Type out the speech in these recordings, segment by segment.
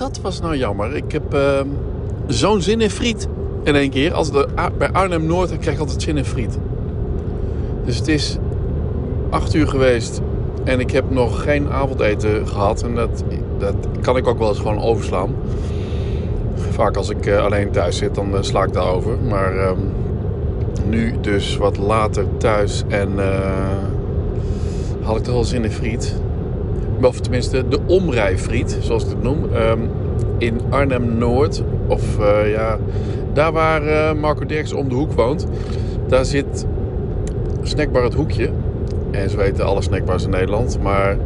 dat was nou jammer. Ik heb ehm, zo'n zin in friet in één keer. Als de, bij Arnhem-Noord krijg ik altijd zin in friet. Dus het is acht uur geweest en ik heb nog geen avondeten gehad. En dat, dat kan ik ook wel eens gewoon overslaan. Vaak als ik eh, alleen thuis zit, dan uh, sla ik daarover. Maar ehm, nu dus wat later thuis en uh, had ik toch wel zin in friet. Of tenminste de omrijfriet, zoals ik het noem. Um, in Arnhem-Noord. Of ja, daar waar Marco Dirks om de hoek woont. Daar zit snackbar Het Hoekje. En ze weten alle snackbars in Nederland. Maar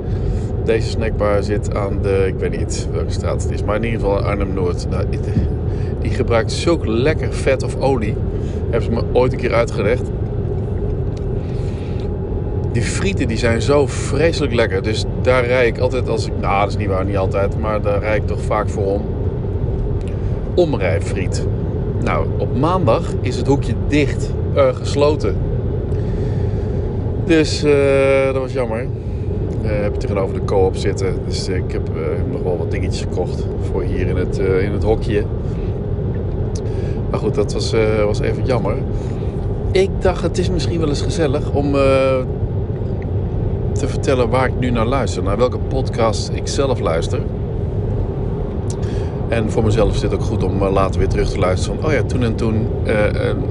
deze snackbar zit aan de, ik weet niet welke straat het is, maar in ieder geval Arnhem-Noord. Nou, die gebruikt zulk lekker vet of olie. Hebben ze me ooit een keer uitgelegd. Die frieten die zijn zo vreselijk lekker. Dus daar rijd ik altijd als ik... Nou, dat is niet waar, niet altijd. Maar daar rijd ik toch vaak voor om. Omrijfriet. Nou, op maandag is het hoekje dicht. Uh, gesloten. Dus uh, dat was jammer. Uh, heb tegenover de co-op zitten. Dus ik heb nog wel wat dingetjes gekocht voor hier in het, in het hokje. Maar goed, dat was, was even jammer. Ik dacht, het is misschien wel eens gezellig om te vertellen waar ik nu naar luister. Naar welke podcast ik zelf luister. En voor mezelf is het ook goed om later weer terug te luisteren. Van, oh ja, toen en toen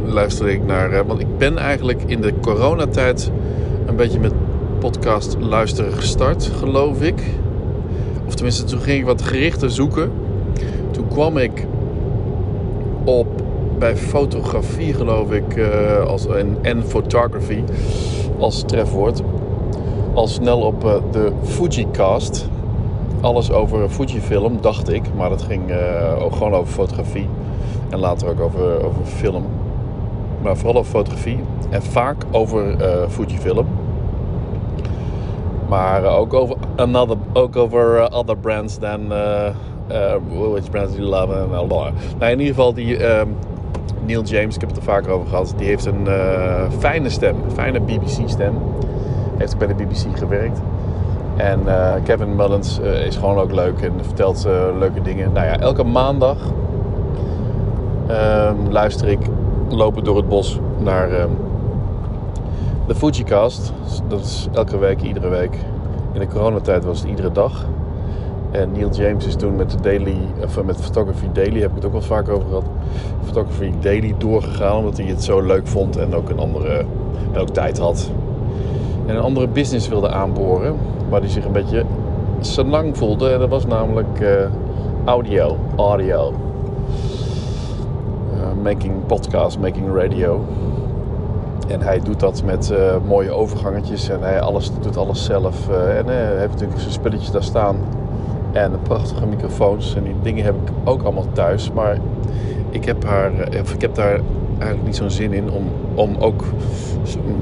luisterde ik naar... want ik ben eigenlijk in de coronatijd een beetje met podcast luisteren gestart, geloof ik. Of tenminste, toen ging ik wat gerichter zoeken. Toen kwam ik op bij fotografie, geloof ik, als, en, en photography als trefwoord. Al snel op uh, de Fujicast. Alles over Fujifilm, dacht ik. Maar dat ging uh, ook gewoon over fotografie. En later ook over, over film. Maar vooral over fotografie. En vaak over Fujifilm. Maar uh, ook over, another, ook over other brands uh, which brands you love blah, blah. Nou, in ieder geval die um, Neil James, ik heb het er vaker over gehad, die heeft een fijne stem, een fijne BBC stem. Heeft bij de BBC gewerkt. En Kevin Mullins is gewoon ook leuk en vertelt leuke dingen. Nou ja, elke maandag um, luister ik lopen door het bos naar um, de Fujicast, dat is elke week, iedere week. In de coronatijd was het iedere dag. En Neil James is toen met de Daily, of met Photography Daily, heb ik het ook wel vaak over gehad. Photography Daily doorgegaan, omdat hij het zo leuk vond en ook een andere, en ook tijd had. En een andere business wilde aanboren, waar hij zich een beetje senang voelde. En dat was namelijk uh, audio, audio. Uh, making podcast, making radio. En hij doet dat met uh, mooie overgangetjes en hij alles, doet alles zelf. En hij heeft natuurlijk zijn spulletjes daar staan. En prachtige microfoons. En die dingen heb ik ook allemaal thuis. Maar ik heb, haar, ik heb daar eigenlijk niet zo'n zin in om, om ook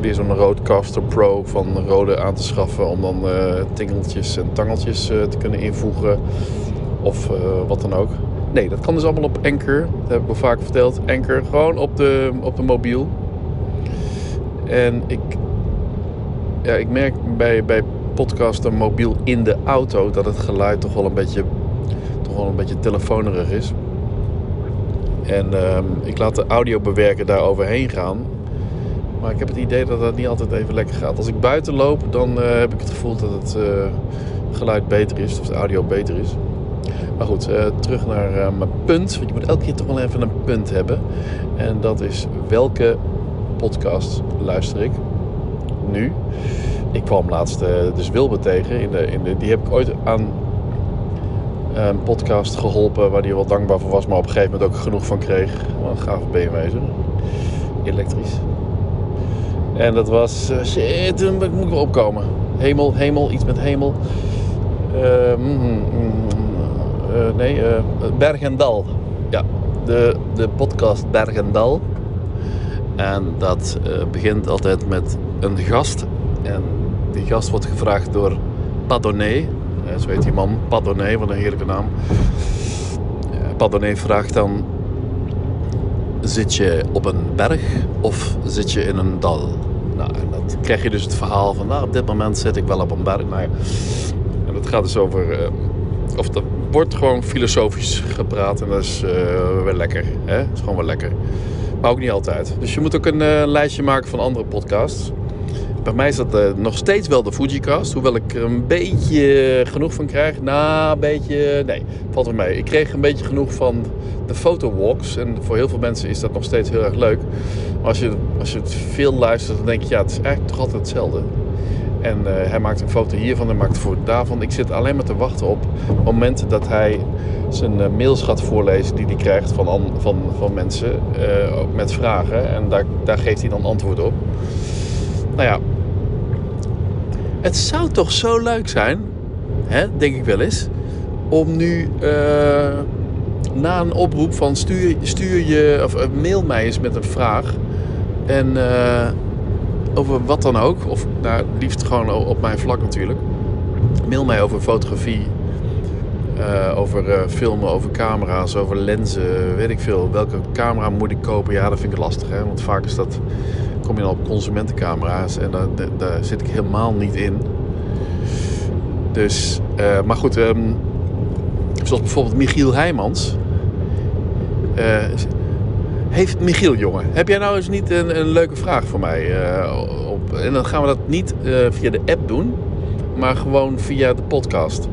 weer zo'n Rodecaster Pro van Rode aan te schaffen. Om dan uh, tingeltjes en tangeltjes te kunnen invoegen. Of wat dan ook. Nee, dat kan dus allemaal op Anchor. Dat heb ik al vaak verteld. Anchor, gewoon op de, op de mobiel. En ik, ja, ik merk bij, bij podcasten mobiel in de auto dat het geluid toch wel een beetje, toch wel een beetje telefonerig is. En uh, ik laat de audio bewerken daar overheen gaan. Maar ik heb het idee dat dat niet altijd even lekker gaat. Als ik buiten loop, dan uh, heb ik het gevoel dat het uh, geluid beter is, of de audio beter is. Maar goed, uh, terug naar mijn punt. Want je moet elke keer toch wel even een punt hebben. En dat is welke podcast luister ik nu. Ik kwam laatst dus Wilbe tegen. In de, in de, die heb ik ooit aan een podcast geholpen waar hij wel dankbaar voor was, maar op een gegeven moment ook genoeg van kreeg. Wat een gave BMW. Elektrisch. En dat was, uh, shit, toen moet opkomen. Hemel, hemel, iets met hemel. Uh, mm, mm, uh, nee, Berg en Dal. Ja, de, de podcast Berg en dat begint altijd met een gast. En die gast wordt gevraagd door Padonnet. Zo heet die man, Padonnet, wat een heerlijke naam. Padonnet vraagt dan: Zit je op een berg of zit je in een dal? Nou, en dan krijg je dus het verhaal van: nou, op dit moment zit ik wel op een berg. Nou, en dat gaat dus over. of de wordt gewoon filosofisch gepraat en dat is uh, wel lekker. Hè? Dat is gewoon wel lekker. Maar ook niet altijd. Dus je moet ook een uh, lijstje maken van andere podcasts. Bij mij is dat uh, nog steeds wel de Fujicast. Hoewel ik er een beetje genoeg van krijg. Nou, een beetje... Nee, valt er mee. Ik kreeg een beetje genoeg van de fotowalks. En voor heel veel mensen is dat nog steeds heel erg leuk. Maar als je, als je het veel luistert, dan denk je... Ja, het is eigenlijk toch altijd hetzelfde. En uh, hij maakt een foto hiervan en maakt een foto daarvan. Ik zit alleen maar te wachten op momenten dat hij zijn uh, mails gaat voorlezen die hij krijgt van, van, van mensen uh, met vragen. En daar, daar geeft hij dan antwoord op. Nou ja, het zou toch zo leuk zijn, hè, denk ik wel eens, om nu na een oproep van stuur, stuur je of mail mij eens met een vraag. En over wat dan ook. Of nou, liefst gewoon op mijn vlak natuurlijk. Mail mij over fotografie. Over filmen, over camera's, over lenzen, weet ik veel. Welke camera moet ik kopen? Ja, dat vind ik lastig. Hè? Want vaak is dat, kom je dan op consumentencamera's en daar, zit ik helemaal niet in. Dus, uh, maar goed, um, zoals bijvoorbeeld Michiel Heijmans. Heeft Michiel, jongen, heb jij nou eens niet een, leuke vraag voor mij? Uh, op, en dan gaan we dat niet via de app doen, maar gewoon via de podcast.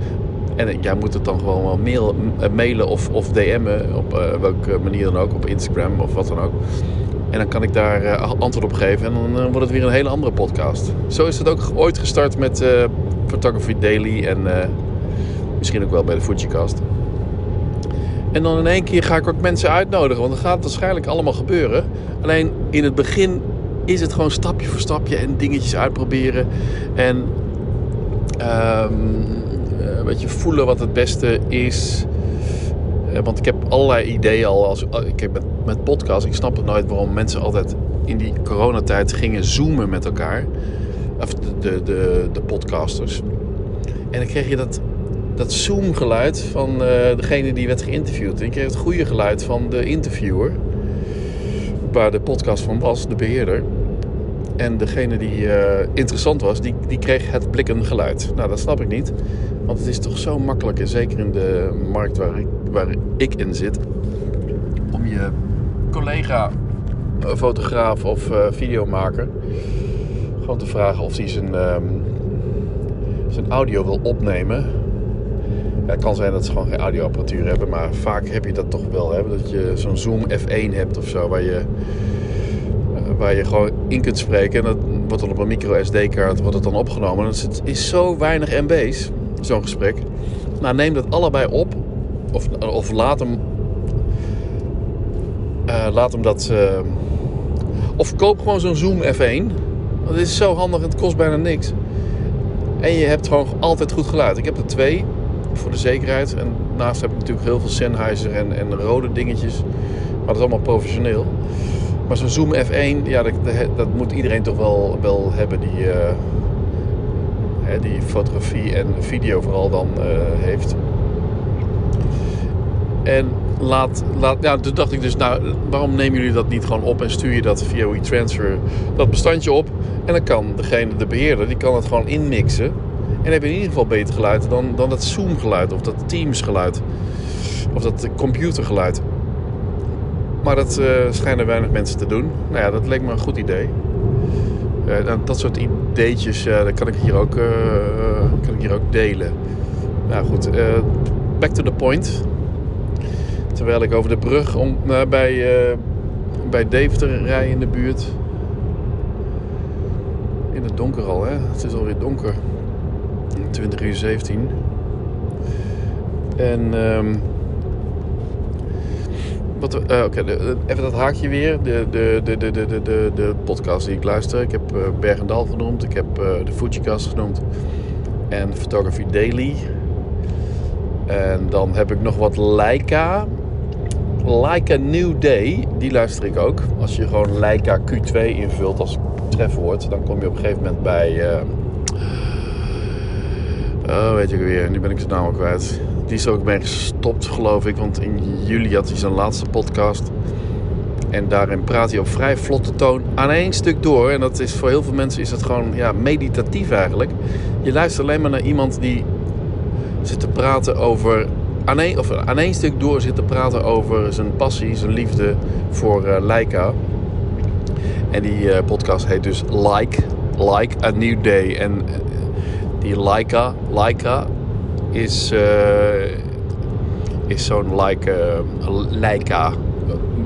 En jij moet het dan gewoon wel mail, mailen of, of DM'en, op welke manier dan ook, op Instagram of wat dan ook. En dan kan ik daar antwoord op geven en dan wordt het weer een hele andere podcast. Zo is het ook ooit gestart met Photography Daily en misschien ook wel bij de Fujicast. En dan in één keer ga ik ook mensen uitnodigen. Want dan gaat waarschijnlijk allemaal gebeuren. Alleen in het begin is het gewoon stapje voor stapje en dingetjes uitproberen. En um, een beetje voelen wat het beste is. Eh, want ik heb allerlei ideeën al. Als, ik heb met, podcast, ik snap het nooit waarom mensen altijd in die coronatijd gingen zoomen met elkaar. Of de, de, de, podcasters. En dan kreeg je dat dat Zoom-geluid van uh, degene die werd geïnterviewd. En ik kreeg het goede geluid van de interviewer, waar de podcast van was, de beheerder. En degene die uh, interessant was, die, die kreeg het blikken geluid. Nou, dat snap ik niet. Want het is toch zo makkelijk, en zeker in de markt waar ik, waar ik in zit, om je collega, eh, fotograaf of uh, videomaker, gewoon te vragen of hij zijn, um, zijn audio wil opnemen ja, het kan zijn dat ze gewoon geen audioapparatuur hebben, maar vaak heb je dat toch wel. Hè? Dat je zo'n Zoom F1 hebt of zo, waar je, eh, waar je gewoon in kunt spreken. En dat wordt dan op een micro SD-kaart wordt het dan opgenomen. En het is zo weinig MB's, zo'n gesprek. Nou, neem dat allebei op. Of, of laat hem. Uh, laat hem dat. Uh, of koop gewoon zo'n Zoom F1. Want het is zo handig het kost bijna niks. En je hebt gewoon altijd goed geluid. Ik heb er twee voor de zekerheid. En naast heb ik natuurlijk heel veel Sennheiser en, en rode dingetjes. Maar dat is allemaal professioneel. Maar zo'n Zoom F1, ja, dat, dat, moet iedereen toch wel, wel hebben die, uh, hè, die fotografie en video vooral dan uh, heeft. En laat, laat, ja, toen dacht ik dus, nou, waarom nemen jullie dat niet gewoon op en stuur je dat via WeTransfer dat bestandje op? En dan kan degene, de beheerder, die kan het gewoon inmixen. En heb je in ieder geval beter geluid dan, dan dat Zoom geluid of dat Teams geluid. Of dat computergeluid. Maar dat uh, schijnen weinig mensen te doen. Nou ja, dat leek me een goed idee. Uh, dat soort ideetjes dat kan, ik hier ook, kan ik hier ook delen. Nou goed, back to the point. Terwijl ik over de brug om, bij, bij Deventer rij in de buurt. In het donker al, hè? Het is alweer donker. 20 uur 17. En um, wat, okay, even dat haakje weer. De, de, de, de, de, de, de podcast die ik luister. Ik heb uh, Bergendal genoemd. Ik heb uh, de Fujicast genoemd. En Photography Daily. En dan heb ik nog wat Leica. Leica New Day. Die luister ik ook. Als je gewoon Leica Q2 invult als trefwoord. Dan kom je op een gegeven moment bij Oh, weet je weer. Nu ben ik zijn al kwijt. Die is ook mee gestopt, geloof ik. Want in juli had hij zijn laatste podcast. En daarin praat hij op vrij vlotte toon aan één stuk door. En dat is voor heel veel mensen is dat gewoon ja, meditatief eigenlijk. Je luistert alleen maar naar iemand die zit te praten over aan één, of aan één stuk door zit te praten over zijn passie, zijn liefde voor uh, Leica. En die uh, podcast heet dus Like, Like a New Day. En die Leica, Leica is, is zo'n like, Leica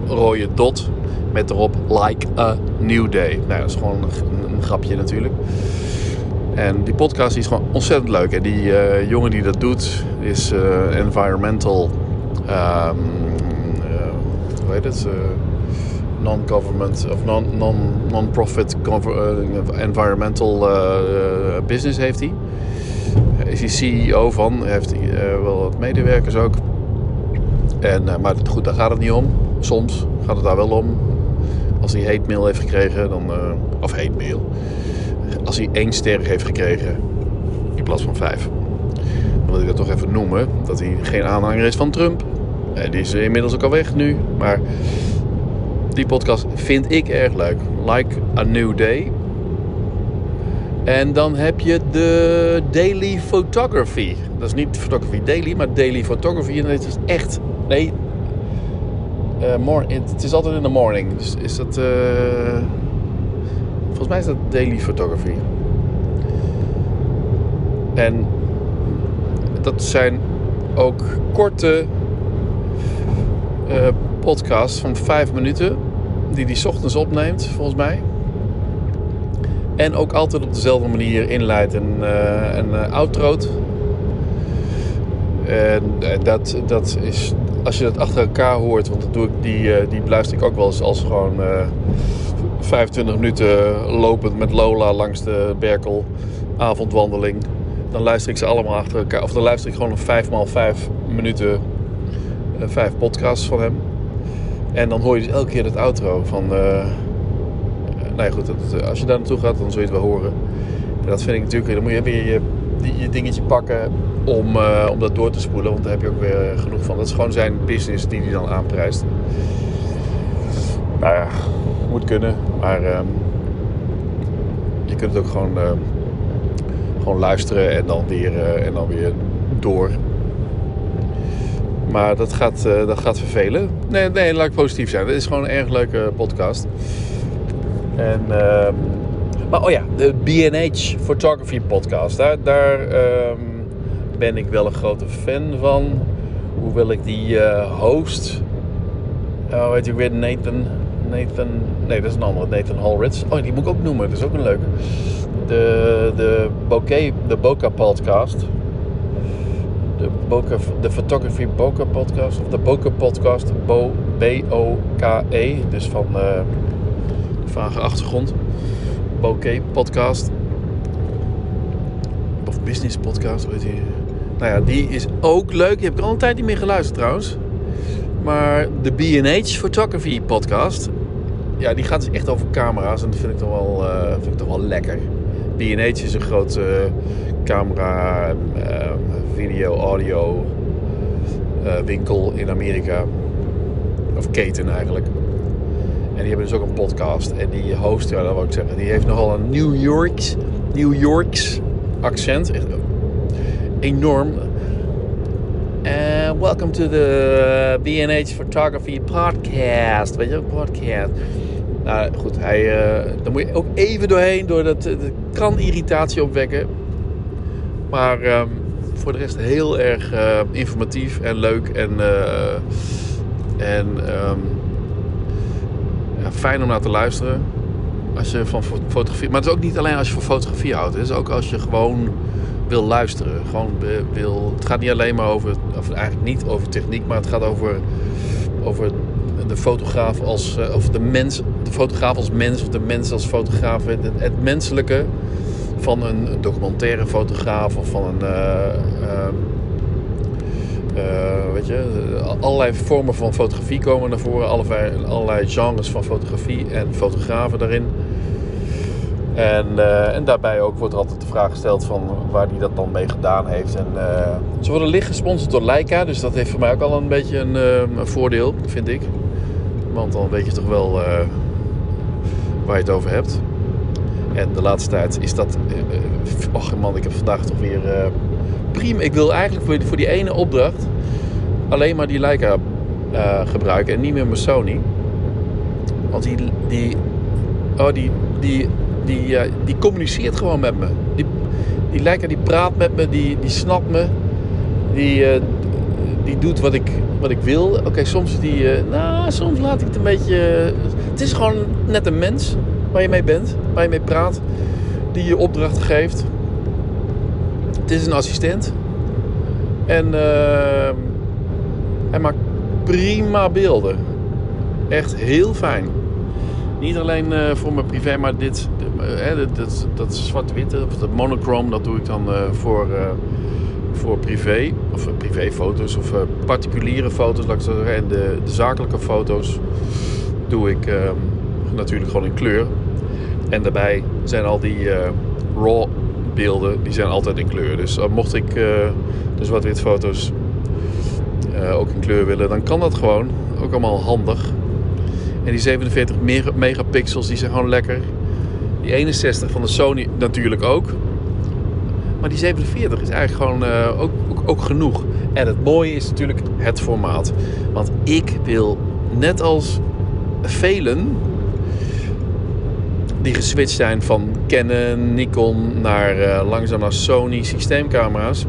rode dot met erop Like a New Day. Nou, dat is gewoon een, grapje natuurlijk. En die podcast is gewoon ontzettend leuk. En die jongen die dat doet is environmental. Um, hoe heet het? non-government of non-profit non environmental business heeft hij. Is hij CEO van, heeft hij wel wat medewerkers ook. En, maar goed, daar gaat het niet om. Soms gaat het daar wel om. Als hij hate mail heeft gekregen, dan, of hate mail als hij één ster heeft gekregen in plaats van vijf. Dan wil ik dat toch even noemen. Dat hij geen aanhanger is van Trump. Die is inmiddels ook al weg nu. Maar die podcast vind ik erg leuk. Like a New Day. En dan heb je de Daily Photography. Dat is niet Photography Daily, maar Daily Photography. En het is echt. Nee. Uh, het is altijd in de morning. Dus is dat. Uh, Volgens mij is dat daily photography. En dat zijn ook korte uh, podcasts van vijf minuten. Die hij ochtends opneemt, volgens mij. En ook altijd op dezelfde manier inleidt en, uh, en uh, outroot. En dat, dat is, als je dat achter elkaar hoort, want dat doe ik, die, die beluister ik ook wel eens als gewoon 25 minuten lopend met Lola langs de Berkel avondwandeling. Dan luister ik ze allemaal achter elkaar. Of dan luister ik gewoon 5 x 5 minuten, 5 eh, podcasts van hem. En dan hoor je dus elke keer het outro van. Nou ja, goed, dat, als je daar naartoe gaat, dan zul je het wel horen. En dat vind ik natuurlijk. Dan moet je weer je, je dingetje pakken om, uh, om dat door te spoelen. Want daar heb je ook weer genoeg van. Dat is gewoon zijn business die hij dan aanprijst. Nou ja, moet kunnen. Maar um, je kunt het ook gewoon, uh, gewoon luisteren en dan weer, en dan weer door. Maar dat gaat, dat gaat vervelen. Nee, nee, laat ik positief zijn. Het is gewoon een erg leuke podcast. En, um, maar oh ja, de B&H Photography podcast. Daar, daar um, ben ik wel een grote fan van. Hoewel ik die host... Oh, weet je weer, Nathan... Nathan. Nee, dat is een andere. Nathan Holritz. Oh, die moet ik ook noemen. Dat is ook een leuke. De, de, bokeh, de Boca podcast. De, Boca, de Photography Boca podcast. Of de Boca podcast. B-O-K-E. Dus van uh, vage achtergrond. Bokeh podcast. Of business podcast, weet je. Nou ja, die is ook leuk. Die heb ik al een tijd niet meer geluisterd trouwens. Maar de B&H Photography podcast ja, die gaat dus echt over camera's en dat vind ik toch wel, uh, vind ik toch wel lekker. B&H is een grote uh, camera, uh, video, audio uh, winkel in Amerika. Of keten eigenlijk. En die hebben dus ook een podcast. En die host, ja, dat wil ik zeggen, die heeft nogal een New Yorks, New Yorks accent. Echt enorm. Uh, welcome to the B&H Photography Podcast. Weet je ook, podcast. Nou goed, hij, uh, daar moet je ook even doorheen. Door dat, kan irritatie opwekken. Maar um, voor de rest heel erg uh, informatief en leuk. En, en ja, fijn om naar te luisteren. Als je van fotografie... Maar het is ook niet alleen als je van fotografie houdt. Het is ook als je gewoon wil luisteren. Gewoon wil, het gaat niet alleen maar over... Of eigenlijk niet over techniek. Maar het gaat over, over de fotograaf als, uh, of de mens, de fotograaf als mens of de mens als fotograaf. Het, het menselijke van een, documentaire fotograaf of van een. Uh, weet je, allerlei vormen van fotografie komen naar voren, allerlei, genres van fotografie en fotografen daarin. En, uh, en daarbij ook wordt altijd de vraag gesteld van waar hij dat dan mee gedaan heeft. En, uh, ze worden licht gesponsord door Leica, dus dat heeft voor mij ook al een beetje een, een voordeel, vind ik. Want dan weet je toch wel waar je het over hebt. En de laatste tijd is dat. Och man, ik heb vandaag toch weer. Prima. Ik wil eigenlijk voor, voor die ene opdracht. alleen maar die Leica uh, gebruiken en niet meer mijn Sony. Want die, die, oh, die, die, die, uh, die communiceert gewoon met me. Die, die Leica die praat met me, die, die snapt me. Die, uh, die doet wat ik, wat ik wil. Oké, soms die, nou, soms laat ik het een beetje. het is gewoon net een mens waar je mee bent, waar je mee praat, die je opdrachten geeft. Het is een assistent. En hij maakt prima beelden. Echt heel fijn. Niet alleen uh, voor mijn privé, maar dit, uh, dat, dat zwart-witte, of dat monochrome, dat doe ik dan uh, voor, voor privé. Of privéfoto's of particuliere foto's, laat ik zeggen. En de, de zakelijke foto's doe ik ehm, natuurlijk gewoon in kleur. En daarbij zijn al die raw beelden, die zijn altijd in kleur. Dus mocht ik de zwart-wit foto's uh, ook in kleur willen, dan kan dat gewoon. Ook allemaal handig. En die 47 megapixels, die zijn gewoon lekker. Die 61 van de Sony natuurlijk ook. Maar die 47 is eigenlijk gewoon ook, ook, ook, genoeg. En het mooie is natuurlijk het formaat. Want ik wil, net als velen die geswitcht zijn van Canon, Nikon naar uh, langzaam naar Sony systeemcamera's.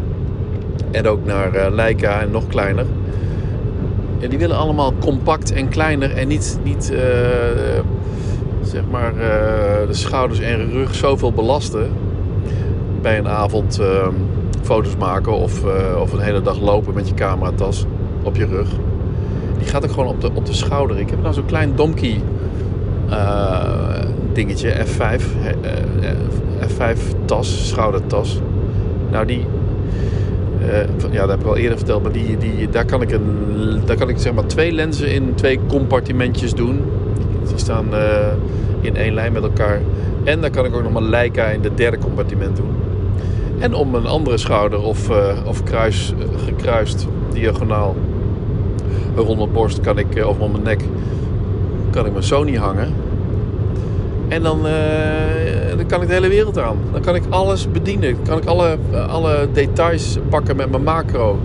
En ook naar uh, Leica en nog kleiner. Ja, die willen allemaal compact en kleiner en niet, niet uh, zeg maar, de schouders en rug zoveel belasten. Bij een avond uh, foto's maken of, of een hele dag lopen met je cameratas op je rug. Die gaat ook gewoon op de, op de schouder. Ik heb nou zo'n klein Domkey dingetje, F5, F5 tas, schoudertas. Nou, die, uh, ja, dat heb ik al eerder verteld, maar die, die, daar kan ik, een, daar kan ik zeg maar twee lenzen in twee compartimentjes doen. Die staan in één lijn met elkaar. En dan kan ik ook nog maar Leica in het derde compartiment doen. En om een andere schouder of, of kruis, gekruist diagonaal rond mijn borst kan ik, of om mijn nek kan ik mijn Sony hangen. En dan, uh, dan kan ik de hele wereld aan. Dan kan ik alles bedienen. Dan kan ik alle, alle details pakken met mijn macro.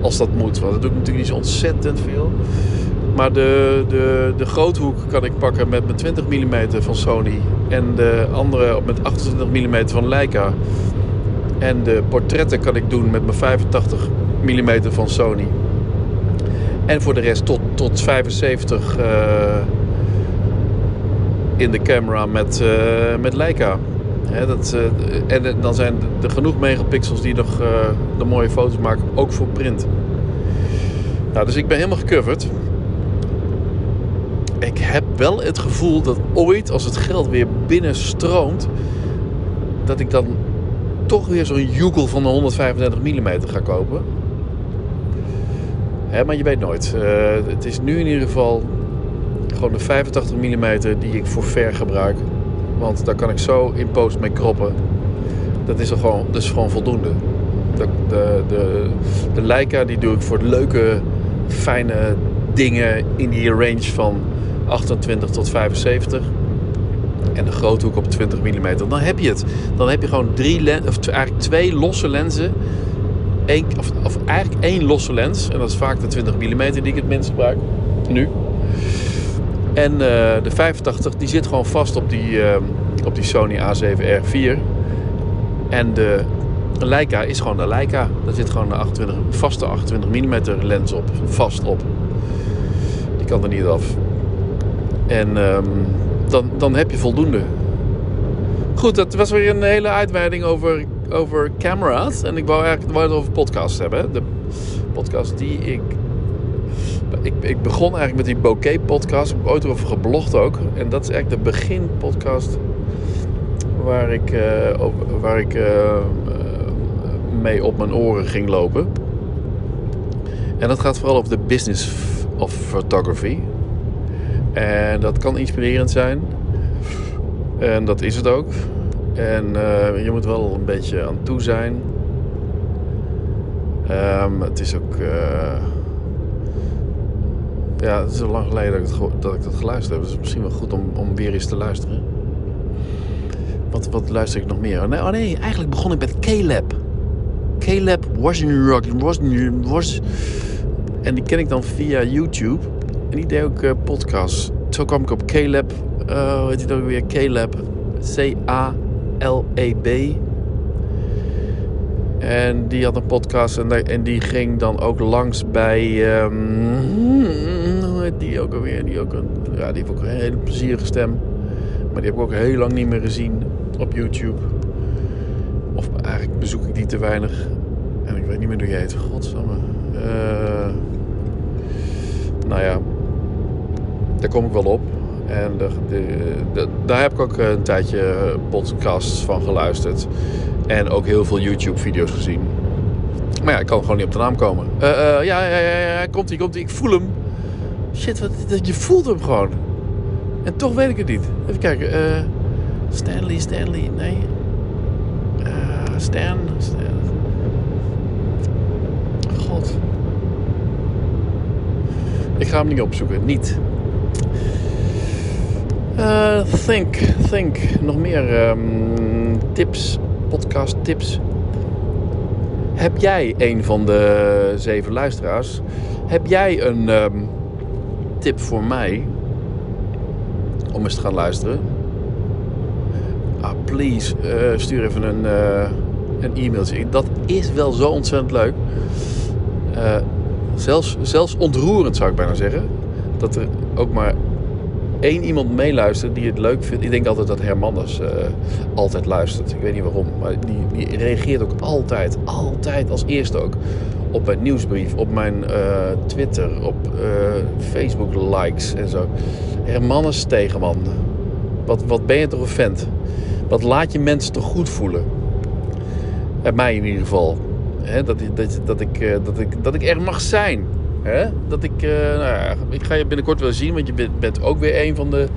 Als dat moet. Want dat doe ik natuurlijk niet zo ontzettend veel. Maar de, de, de groothoek kan ik pakken met mijn 20 mm van Sony. En de andere met 28 mm van Leica. En de portretten kan ik doen met mijn 85 mm van Sony. En voor de rest tot, tot 75 uh, in de camera met, uh, met Leica. dat, uh, en dan zijn er genoeg megapixels die nog de mooie foto's maken, ook voor print. Nou, dus ik ben helemaal gecoverd. Ik heb wel het gevoel dat ooit, als het geld weer binnenstroomt, dat ik dan toch weer zo'n Jugel van de 135 mm ga kopen. Hè, maar je weet nooit. het is nu in ieder geval gewoon de 85 mm die ik voor ver gebruik. Want daar kan ik zo in post mee kroppen. Dat is, er gewoon, is gewoon voldoende. De, de, de, de Leica die doe ik voor leuke, fijne dingen in die range van 28 tot 75. En de groothoek op 20 mm. Dan heb je het. Dan heb je gewoon drie lens, of eigenlijk twee losse lenzen. Eén, of, of eigenlijk één losse lens. En dat is vaak de 20 mm die ik het minst gebruik. Nu. En uh, de 85 die zit gewoon vast op die, uh, op die Sony A7R4. En de Leica is gewoon de Leica. Daar zit gewoon een 28, vaste 28 mm lens op. Vast op. Die kan er niet af. En um, dan, dan heb je voldoende. Goed, dat was weer een hele uitweiding over, over camera's. En ik wou eigenlijk wou het over podcasts hebben. De podcast die ik ik, ik begon eigenlijk met die bokeh podcast. Ik heb ooit over geblogd ook. En dat is eigenlijk de beginpodcast waar ik, uh, waar ik uh, mee op mijn oren ging lopen. En dat gaat vooral over de business of photography. En dat kan inspirerend zijn. En dat is het ook. En je moet wel een beetje aan toe zijn. Um, het is ook ja, het is al lang geleden dat ik, dat ik dat geluisterd heb. Dus is misschien wel goed om, om weer eens te luisteren. Wat, wat luister ik nog meer? Oh nee, oh nee eigenlijk begon ik met Caleb. Caleb Washington was, was En die ken ik dan via YouTube. En die deed ook uh, podcasts. Zo kwam ik op Caleb. Uh, hoe heet hij dan weer? Caleb. C-A-L-E-B. En die had een podcast en, die ging dan ook langs bij. Die Die, ook een, ja, die heeft ook een hele plezierige stem. Maar die heb ik ook heel lang niet meer gezien op YouTube. Of eigenlijk bezoek ik die te weinig. En ik weet niet meer hoe je heet. Godsamme. Uh, nou ja, daar kom ik wel op. En de, de, de, daar heb ik ook een tijdje podcasts van geluisterd. En ook heel veel YouTube-video's gezien. Maar ja, ik kan gewoon niet op de naam komen. Uh, uh, ja, ja, ja, ja, komt ie, komt ie. Ik voel hem. Shit, wat, je voelt hem gewoon. En toch weet ik het niet. Even kijken. Uh, Stanley, Stanley, nee. Stan, Stan. God. Ik ga hem niet opzoeken. Niet. think, think. Nog meer um, tips podcast tips. Heb jij een van de zeven luisteraars? Heb jij een um, tip voor mij om eens te gaan luisteren? Ah, please, uh, stuur even een, uh, een e-mailtje. Dat is wel zo ontzettend leuk. Uh, zelfs, zelfs ontroerend zou ik bijna zeggen. Dat er ook maar één iemand meeluistert die het leuk vindt. Ik denk altijd dat Hermannus uh, altijd luistert. Ik weet niet waarom. Maar die, die, reageert ook altijd, altijd als eerste ook. Op mijn nieuwsbrief, op mijn uh, Twitter, op uh, Facebook likes en zo. Hermannus Tegenman. Wat, wat ben je toch een vent? Wat laat je mensen toch goed voelen? Bij mij in ieder geval. Dat, dat, dat, ik, dat, ik, dat ik er mag zijn. Dat ik, nou ja, ik ga je binnenkort wel zien, want je bent, bent ook weer een van de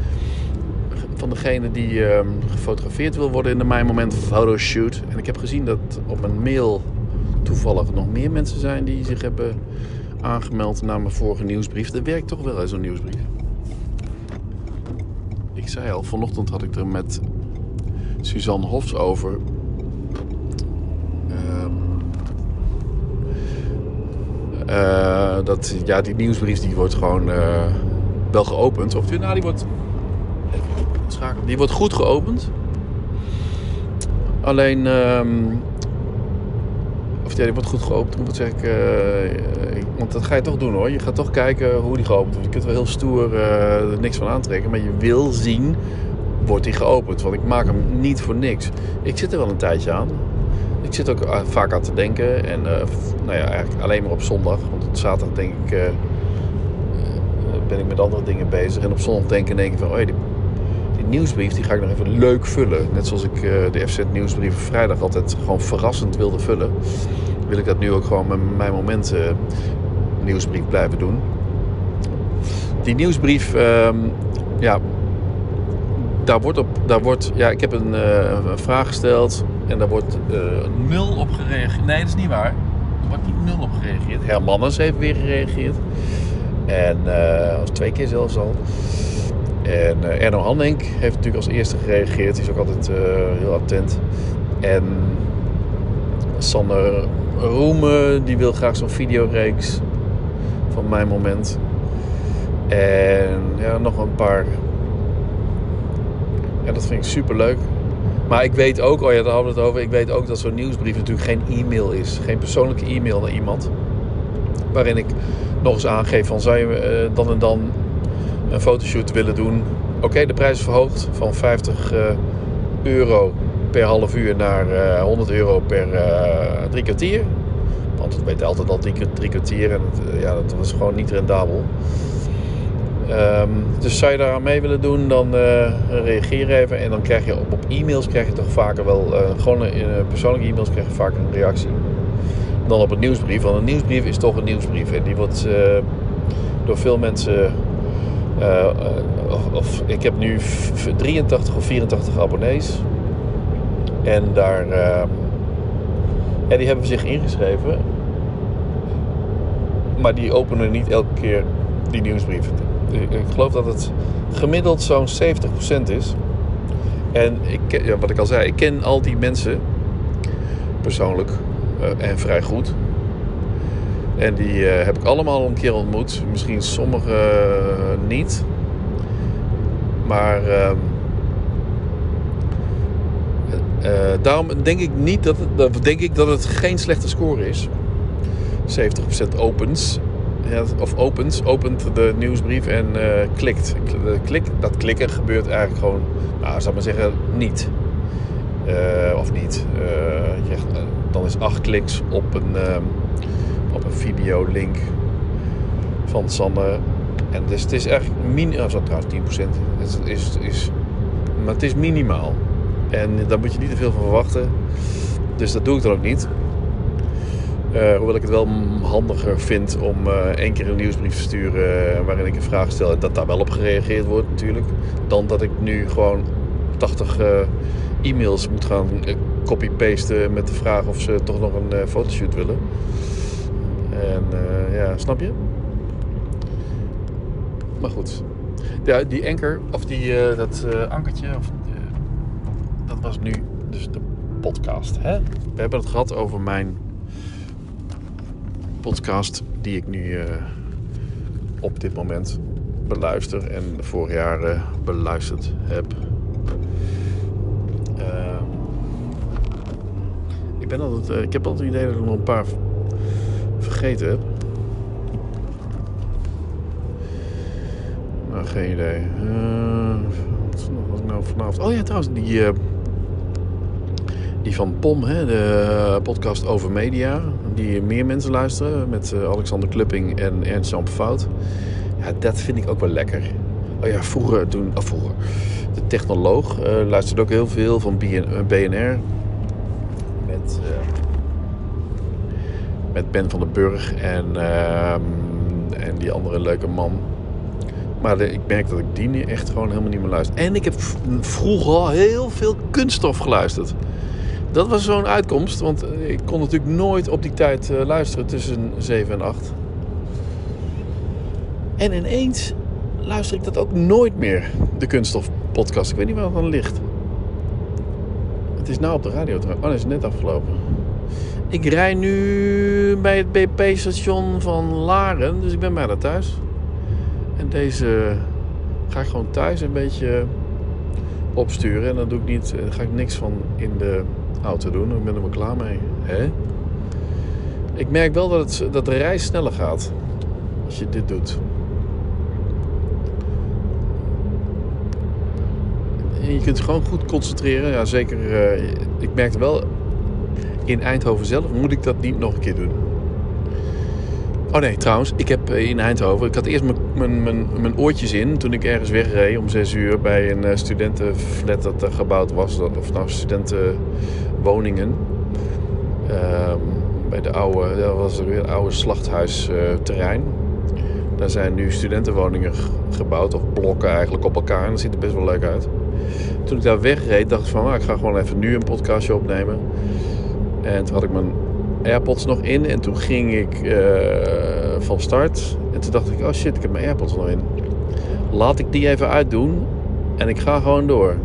van degenen die uh, gefotografeerd wil worden in de Mijn Moment fotoshoot. En ik heb gezien dat op mijn mail toevallig nog meer mensen zijn die zich hebben aangemeld naar mijn vorige nieuwsbrief. Dat werkt toch wel, zo'n nieuwsbrief. Ik zei al, vanochtend had ik er met Suzanne Hofs over Uh, dat, ja, die nieuwsbrief die wordt gewoon uh, wel geopend. Of nou, die wordt. Die wordt goed geopend. Alleen. Of ja, die wordt goed geopend. Moet zeg ik. Want dat ga je toch doen hoor. Je gaat toch kijken hoe die geopend wordt. Je kunt wel heel stoer er niks van aantrekken. Maar je wil zien. Wordt die geopend? Want ik maak hem niet voor niks. Ik zit er wel een tijdje aan. Ik zit ook eh, vaak aan te denken. En uh, nou ja, eigenlijk alleen maar op zondag. Want op zaterdag denk ik, ben ik met andere dingen bezig. En op zondag denk ik van, oh die, die, nieuwsbrief die ga ik nog even leuk vullen. Net zoals ik de FZ nieuwsbrief vrijdag altijd gewoon verrassend wilde vullen. Wil ik dat nu ook gewoon met mijn momenten nieuwsbrief blijven doen. Die nieuwsbrief, uh, ja, daar wordt op, daar wordt, ja, ik heb een, een vraag gesteld en daar wordt nul op gereageerd. Nee, dat is niet waar. Er wordt niet nul op gereageerd. Hermannus heeft weer gereageerd. En uh, twee keer zelfs al. En uh, Erno Handenk heeft natuurlijk als eerste gereageerd. Die is ook altijd heel attent. En Sander Roemen, die wil graag zo'n videoreeks van mijn moment. En ja, nog een paar. En dat vind ik super leuk. Maar ik weet ook, oh ja, daar hadden we het over. Ik weet ook dat zo'n nieuwsbrief natuurlijk geen e-mail is. Geen persoonlijke e-mail naar iemand. Waarin ik nog eens aangeef van zou je uh, dan en dan een fotoshoot willen doen. Oké, de prijs is verhoogd van 50 uh, eh, euro per half uur naar uh, eh, 100 euro per drie kwartier. Want het weet altijd al drie, kwartier en ja, dat was gewoon niet rendabel. Um, dus zou je daar aan mee willen doen, dan reageer even. En dan krijg je op, op e-mails krijg je toch vaker wel, gewoon in persoonlijke e-mails krijg je vaak een reactie. Dan op een nieuwsbrief, want een nieuwsbrief is toch een nieuwsbrief. En die wordt door veel mensen, of, of, ik heb nu 83 of 84 abonnees. En daar, en die hebben zich ingeschreven. Maar die openen niet elke keer die nieuwsbrief ik geloof dat het gemiddeld zo'n 70% is. En ik, ja, wat ik al zei, ik ken al die mensen persoonlijk uh, en vrij goed. En die heb ik allemaal een keer ontmoet. Misschien sommige niet. Maar ehm, daarom denk ik niet dat het, denk ik dat het geen slechte score is. 70% opens of opent, opent de nieuwsbrief en uh, klikt. Klik, dat klikken gebeurt eigenlijk gewoon, nou, zou maar zeggen, niet. Of niet. Je, dan is acht kliks op een, op een videolink van Sanne. En dus het is echt minimaal, oh, trouwens 10%. Het is, is, maar het is minimaal. En daar moet je niet te veel van verwachten. Dus dat doe ik dan ook niet. Uh, hoewel ik het wel handiger vind om uh, één keer een nieuwsbrief te sturen uh, waarin ik een vraag stel en dat daar wel op gereageerd wordt natuurlijk. Dan dat ik nu gewoon 80 e-mails moet gaan copy-pasten met de vraag of ze toch nog een fotoshoot willen. En ja, snap je? Maar goed. Ja, die anker, of die, dat ankertje, of, dat was nu dus de podcast. Hè? We hebben het gehad over mijn podcast die ik nu op dit moment beluister en vorig jaar uh, beluisterd heb. Uh, ik, ben altijd, ik heb altijd het idee dat ik nog een paar vergeten heb. Nou, geen idee. wat was nou vanavond? Oh ja, trouwens, die die van POM, hè, de podcast over media, die meer mensen luisteren met eh, Alexander Klupping en Ernst-Jan Fout. Ja, dat vind ik ook wel lekker. Oh ja, vroeger toen, of vroeger, de technoloog uh, luisterde ook heel veel van BNR eh, met, met Ben van den Burg en, ehm, en die andere leuke man. Maar ik merk dat ik die echt gewoon helemaal niet meer luister. En ik heb vroeger al heel veel kunststof geluisterd. Dat was zo'n uitkomst, want ik kon natuurlijk nooit op die tijd uh, luisteren tussen 7 en 8. En ineens luister ik dat ook nooit meer, de Kunststof podcast. Ik weet niet waar het dan ligt. Het is nou op de radio. Oh, dat is net afgelopen. Ik rij nu bij het BP-station van Laren, dus ik ben bijna thuis. En deze ga ik gewoon thuis een beetje opsturen. En dan doe ik niet, ga ik niks van in de auto doen. Ik ben er wel klaar mee. Hè? Ik merk wel dat, het, dat de reis sneller gaat als je dit doet. En je kunt gewoon goed concentreren. Ja, zeker. Uh, ik merkte wel in Eindhoven zelf moet ik dat niet nog een keer doen. Oh nee, trouwens, ik heb eh, in Eindhoven. Ik had eerst mijn, mijn, mijn, oortjes in toen ik ergens wegreed om 6 uur bij een eh, studentenflat dat er gebouwd was. Of nou, studentenwoningen. Um, bij de oude, dat was weer het oude slachthuisterrein. Daar zijn nu studentenwoningen gebouwd, of blokken eigenlijk op elkaar. En dat ziet er best wel leuk uit. Toen ik daar wegreed, dacht ik van, nou, ik ga gewoon even nu een podcastje opnemen. En toen had ik mijn AirPods nog in. En toen ging ik uh, van start. En toen dacht ik, oh shit, ik heb mijn AirPods nog in. Laat ik die even uitdoen. En ik ga gewoon door.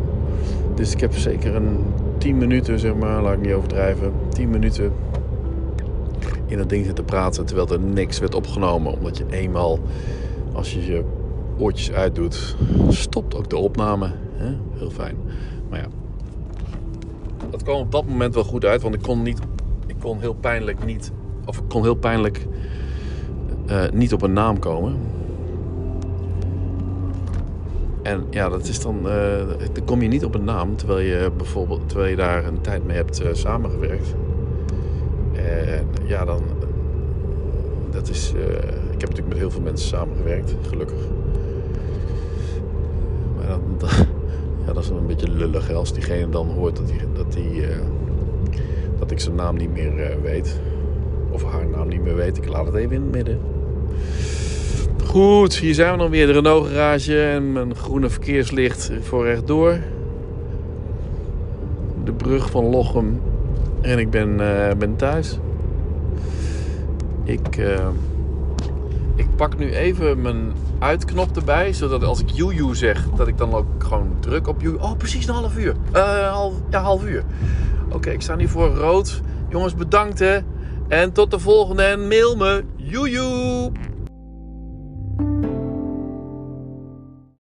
Dus ik heb zeker een 10 minuten, zeg maar, laat ik niet overdrijven. 10 minuten in dat ding zitten praten. Terwijl er niks werd opgenomen. Omdat je eenmaal, als je je oortjes uitdoet, stopt ook de opname. Heel fijn. Maar ja, dat kwam op dat moment wel goed uit. Want ik kon niet kon heel pijnlijk niet, of ik kon heel pijnlijk uh, niet op een naam komen. En ja, dat is dan, uh, dan kom je niet op een naam terwijl je bijvoorbeeld, terwijl je daar een tijd mee hebt uh, samengewerkt. En ja, dan, dat is, ik heb natuurlijk met heel veel mensen samengewerkt, gelukkig. Maar dan, dat is een beetje lullig als diegene dan hoort dat die, dat die dat ik zijn naam niet meer uh, weet. Of haar naam niet meer weet. Ik laat het even in het midden. Goed, hier zijn we dan weer. De Renault garage en mijn groene verkeerslicht voor rechtdoor. De brug van Lochem. En ik ben, uh, ben thuis. Ik, ik pak nu even mijn uitknop erbij. Zodat als ik joejoe zeg, dat ik dan ook gewoon druk op joe. Oh, precies een half uur. Uh, half, ja, half uur. Oké, ik sta nu voor rood. Jongens, bedankt hè. En tot de volgende en mail me. Joejoe!